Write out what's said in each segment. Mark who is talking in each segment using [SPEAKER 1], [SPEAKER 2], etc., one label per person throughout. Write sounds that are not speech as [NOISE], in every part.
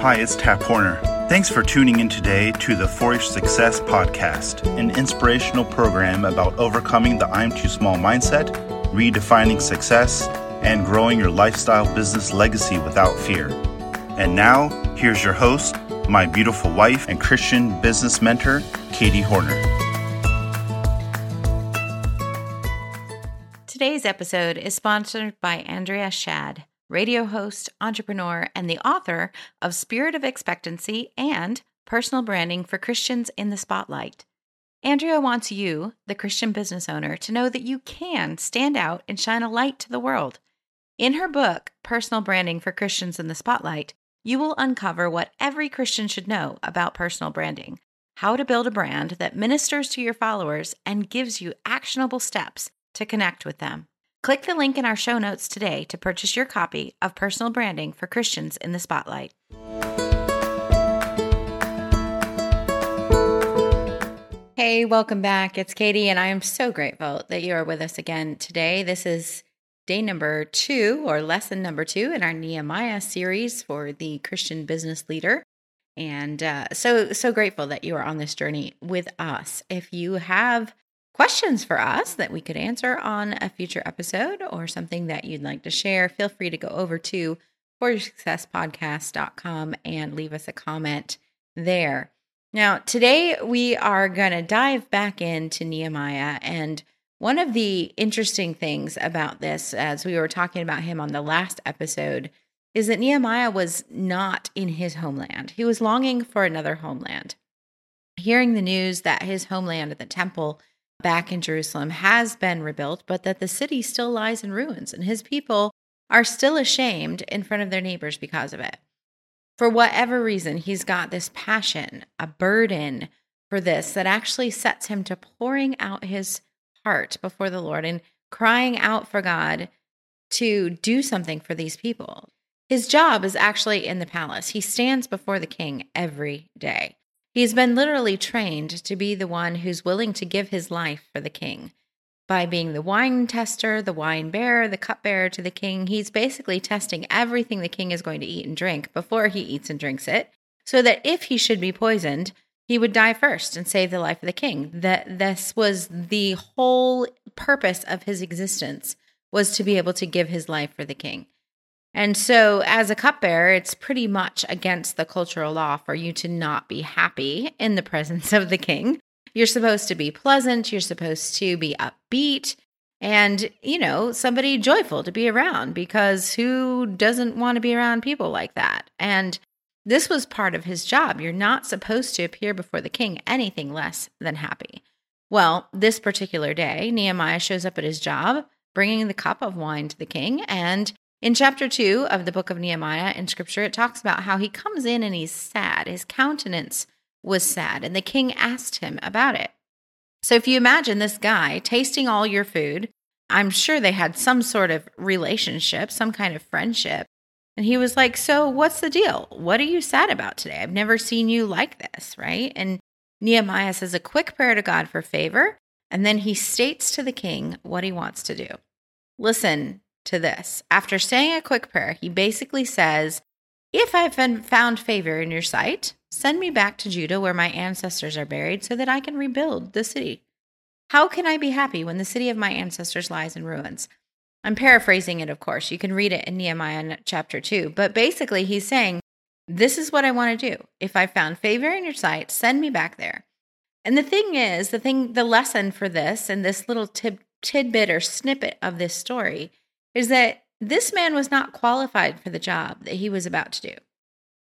[SPEAKER 1] Hi, it's Tap Horner. Thanks for tuning in today to the For Your Success podcast, an inspirational program about overcoming the I'm too small mindset, redefining success, and growing your lifestyle business legacy without fear. And now, here's your host, my beautiful wife and Christian business mentor, Katie Horner.
[SPEAKER 2] Today's episode is sponsored by Andrea Shad radio host, entrepreneur, and the author of Spirit of Expectancy and Personal Branding for Christians in the Spotlight. Andrea wants you, the Christian business owner, to know that you can stand out and shine a light to the world. In her book, Personal Branding for Christians in the Spotlight, you will uncover what every Christian should know about personal branding, how to build a brand that ministers to your followers and gives you actionable steps to connect with them. Click the link in our show notes today to purchase your copy of Personal Branding for Christians in the Spotlight. Hey, welcome back. It's Katie, and I am so grateful that you are with us again today. This is day number two, or lesson number two, in our Nehemiah series for the Christian business leader. And uh, so, so grateful that you are on this journey with us. If you have questions for us that we could answer on a future episode or something that you'd like to share, feel free to go over to foryoursuccesspodcast.com and leave us a comment there. Now, today we are going to dive back into Nehemiah. And one of the interesting things about this, as we were talking about him on the last episode, is that Nehemiah was not in his homeland. He was longing for another homeland. Hearing the news that his homeland at the temple back in Jerusalem has been rebuilt, but that the city still lies in ruins and his people are still ashamed in front of their neighbors because of it. For whatever reason, he's got this passion, a burden for this that actually sets him to pouring out his heart before the Lord and crying out for God to do something for these people. His job is actually in the palace. He stands before the king every day. He's been literally trained to be the one who's willing to give his life for the king. By being the wine tester, the wine bearer, the cupbearer to the king, he's basically testing everything the king is going to eat and drink before he eats and drinks it, so that if he should be poisoned, he would die first and save the life of the king. That this was the whole purpose of his existence was to be able to give his life for the king. And so, as a cupbearer, it's pretty much against the cultural law for you to not be happy in the [LAUGHS] presence of the king. You're supposed to be pleasant, you're supposed to be upbeat, and, you know, somebody joyful to be around because who doesn't want to be around people like that? And this was part of his job. You're not supposed to appear before the king anything less than happy. Well, this particular day, Nehemiah shows up at his job, bringing the cup of wine to the king, and in chapter two of the book of Nehemiah in scripture, it talks about how he comes in and he's sad. His countenance was sad, and the king asked him about it. So if you imagine this guy tasting all your food, I'm sure they had some sort of relationship, some kind of friendship. And he was like, So what's the deal? What are you sad about today? I've never seen you like this, right? And Nehemiah says a quick prayer to God for favor. And then he states to the king what he wants to do. Listen, to this. After saying a quick prayer, he basically says, If I've been found favor in your sight, send me back to Judah where my ancestors are buried so that I can rebuild the city. How can I be happy when the city of my ancestors lies in ruins? I'm paraphrasing it, of course. You can read it in Nehemiah chapter 2. But basically, he's saying, This is what I want to do. If I've found favor in your sight, send me back there. And the thing is, the thing, the lesson for this and this little tib- tidbit or snippet of this story is that this man was not qualified for the job that he was about to do.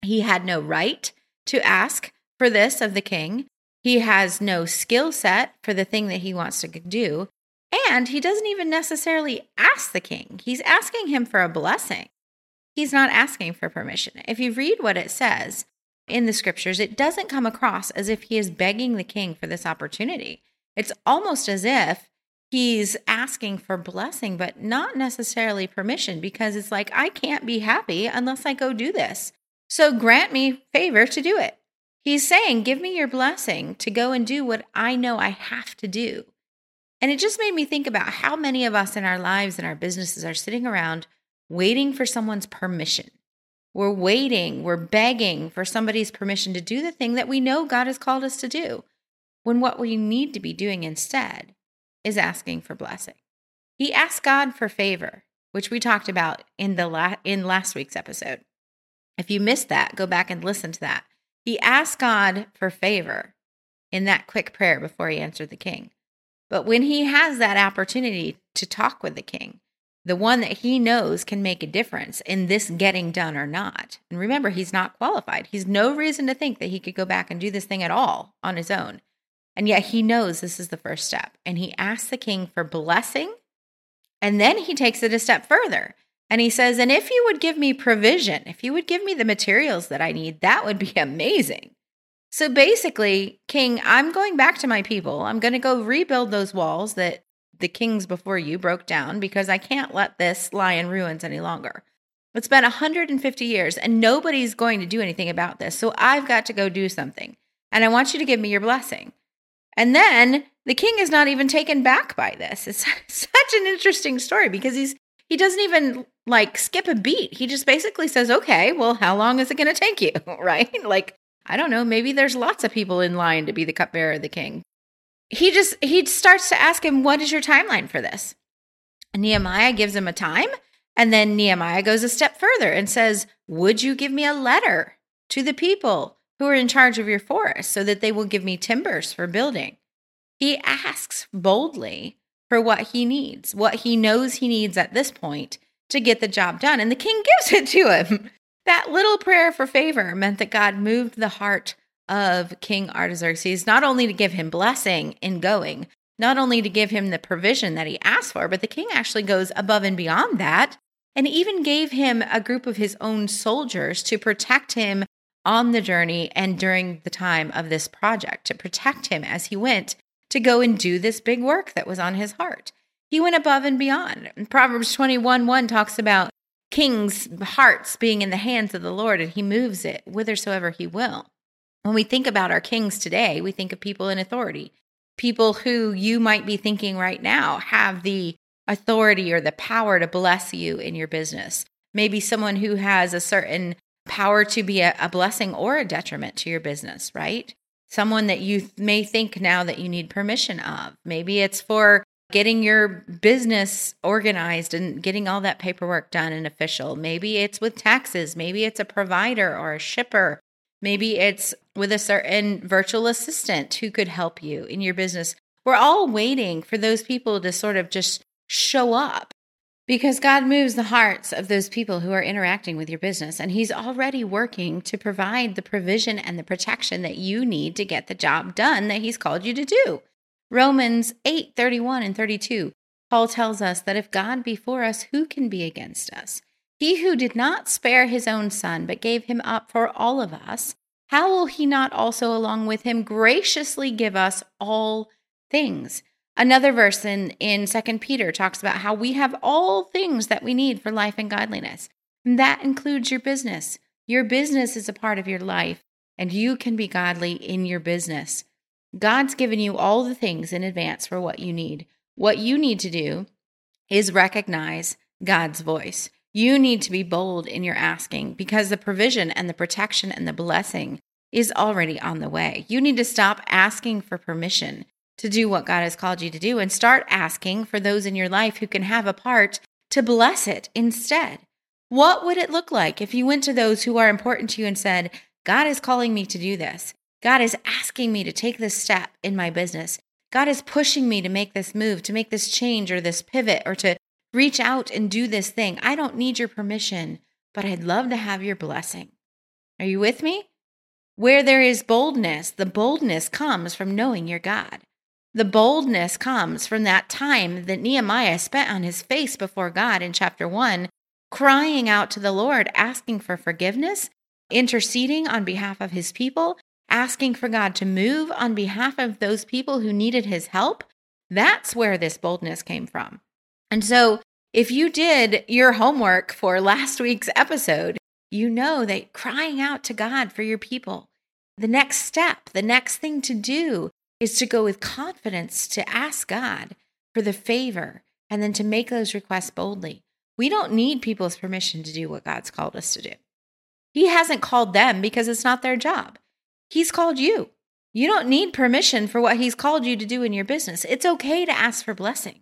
[SPEAKER 2] He had no right to ask for this of the king. He has no skill set for the thing that he wants to do. And he doesn't even necessarily ask the king. He's asking him for a blessing. He's not asking for permission. If you read what it says in the scriptures, it doesn't come across as if he is begging the king for this opportunity. It's almost as if he's asking for blessing, but not necessarily permission because it's like, I can't be happy unless I go do this. So grant me favor to do it. He's saying, Give me your blessing to go and do what I know I have to do. And it just made me think about how many of us in our lives and our businesses are sitting around waiting for someone's permission. We're waiting, we're begging for somebody's permission to do the thing that we know God has called us to do, when what we need to be doing instead is asking for blessing. He asked God for favor, which we talked about in the la- in last week's episode. If you missed that, go back and listen to that. He asked God for favor in that quick prayer before he answered the king. But when he has that opportunity to talk with the king, the one that he knows can make a difference in this getting done or not. And remember, he's not qualified. He's no reason to think that he could go back and do this thing at all on his own. And yet he knows this is the first step. And he asks the king for blessing. And then he takes it a step further. And he says, And if you would give me provision, if you would give me the materials that I need, that would be [LAUGHS] amazing. So basically, King, I'm going back to my people. I'm going to go rebuild those walls that the kings before you broke down because I can't let this lie in ruins any longer. It's been 150 years and nobody's going to do anything about this. So I've got to go do something. And I want you to give me your blessing. And then the king is not even taken back by this. It's [LAUGHS] such an interesting story because he's he doesn't even like skip a beat. He just basically says, "Okay, well, how long is it going to take you?" [LAUGHS] right? Like I don't know, maybe there's lots of people in line to be the cupbearer of the king. He just he starts to ask him, "What is your timeline for this?" And Nehemiah gives him a time, and then Nehemiah goes a step further and says, "Would you give me a letter to the people who are in charge of your forest so that they will give me timbers for building?" He asks boldly for what he needs, what he knows he needs at this point to get the job done, and the king [LAUGHS] gives it to him. That little prayer for favor meant that God moved the heart of King Artaxerxes not only to give him blessing in going, not only to give him the provision that he asked for, but the king actually goes above and beyond that and even gave him a group of his own soldiers to protect him on the journey and during the time of this project, to protect him as he went to go and do this big work that was on his heart. He went above and beyond. Proverbs 21 1 talks about king's hearts being in the hands of the Lord, and he moves it whithersoever he will. When we think about our kings today, we think of people in authority, people who you might be thinking right now have the authority or the power to bless you in your business. Maybe someone who has a certain power to be a, a blessing or a detriment to your business, right? Someone that you may think now that you need permission of. Maybe it's for getting your business organized and getting all that paperwork done and official. Maybe it's with taxes. Maybe it's a provider or a shipper. Maybe it's with a certain virtual assistant who could help you in your business. We're all waiting for those people to sort of just show up because God moves the hearts of those people who are interacting with your business. And He's already working to provide the provision and the protection that you need to get the job done that He's called you to do. Romans 8 31 and 32, Paul tells us that if God be for us, who can be against us? He who did not spare his own son, but gave him up for all of us, how will he not also, along with him, graciously give us all things? Another verse in, in 2 Peter talks about how we have all things that we need for life and godliness. And that includes your business. Your business is a part of your life, and you can be godly in your business. God's given you all the things in advance for what you need. What you need to do is recognize God's voice. You need to be bold in your asking because the provision and the protection and the blessing is already on the way. You need to stop asking for permission to do what God has called you to do and start asking for those in your life who can have a part to bless it instead. What would it look like if you went to those who are important to you and said, God is calling me to do this? God is asking me to take this step in my business. God is pushing me to make this move, to make this change or this pivot or to reach out and do this thing. I don't need your permission, but I'd love to have your blessing. Are you with me? Where there is boldness, the boldness comes from knowing your God. The boldness comes from that time that Nehemiah spent on his face before God in chapter 1, crying out to the Lord, asking for forgiveness, interceding on behalf of his people, asking for God to move on behalf of those people who needed his help, that's where this boldness came from. And so, if you did your homework for last week's episode, you know that crying out to God for your people, the next step, the next thing to do is to go with confidence to ask God for the favor and then to make those requests boldly. We don't need people's permission to do what God's called us to do. He hasn't called them because it's not their job. He's called you. You don't need permission for what He's called you to do in your business. It's okay to ask for blessing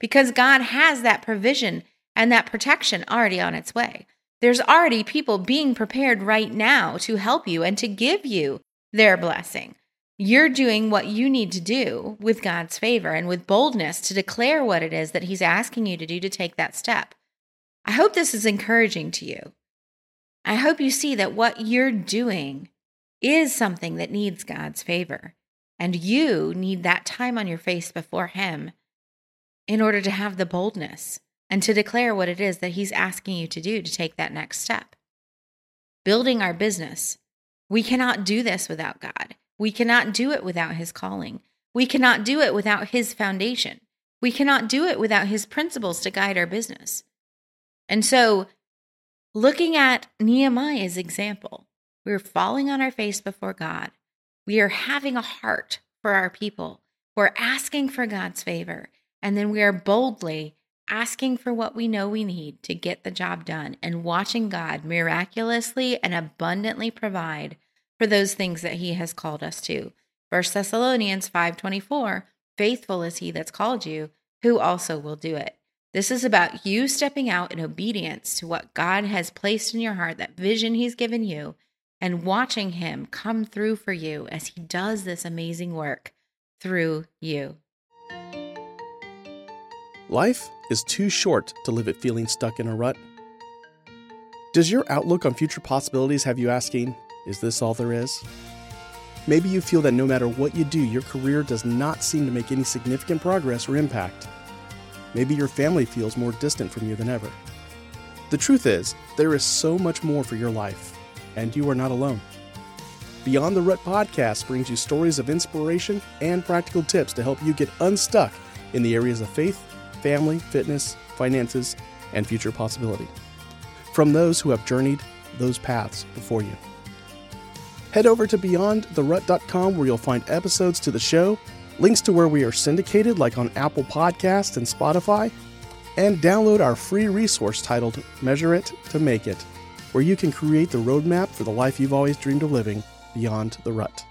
[SPEAKER 2] because God has that provision and that protection already on its way. There's already people being prepared right now to help you and to give you their blessing. You're doing what you need to do with God's favor and with boldness to declare what it is that He's asking you to do to take that step. I hope this is encouraging to you. I hope you see that what you're doing is something that needs God's favor, and you need that time on your face before Him in order to have the boldness and to declare what it is that He's asking you to do to take that next step. Building our business, we cannot do this without God. We cannot do it without His calling. We cannot do it without His foundation. We cannot do it without His principles to guide our business. And so, looking at Nehemiah's example, we're falling on our face before God. We are having a heart for our people. We're asking for God's favor. And then we are boldly asking for what we know we need to get the job done and watching God miraculously and abundantly provide for those things that he has called us to. 1 Thessalonians 5:24, faithful is he that's called you, who also will do it. This is about you stepping out in obedience to what God has placed in your heart, that vision he's given you, and watching him come through for you as he does this amazing work through you.
[SPEAKER 3] Life is too short to live it feeling stuck in a rut. Does your outlook on future possibilities have you asking, is this all there is? Maybe you feel that no matter what you do, your career does not seem to make any significant progress or impact. Maybe your family feels more distant from you than ever. The truth is, there is so much more for your life, and you are not alone. Beyond the Rut podcast brings you stories of inspiration and practical tips to help you get unstuck in the areas of faith, family, fitness, finances, and future possibility. From those who have journeyed those paths before you. Head over to beyondtherut.com where you'll find episodes to the show, links to where we are syndicated, like on Apple Podcasts and Spotify, and download our free resource titled Measure It to Make It, where you can create the roadmap for the life you've always dreamed of living beyond the rut.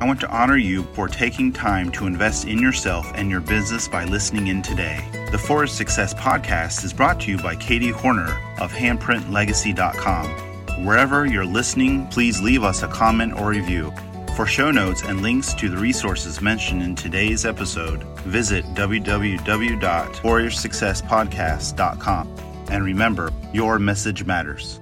[SPEAKER 1] I want to honor you for taking time to invest in yourself and your business by listening in today. The For Your Success Podcast is brought to you by Katie Horner of handprintlegacy.com. Wherever you're listening, please leave us a comment or review. For show notes and links to the resources mentioned in today's episode, visit www.foryoursuccesspodcast.com. And remember, your message matters.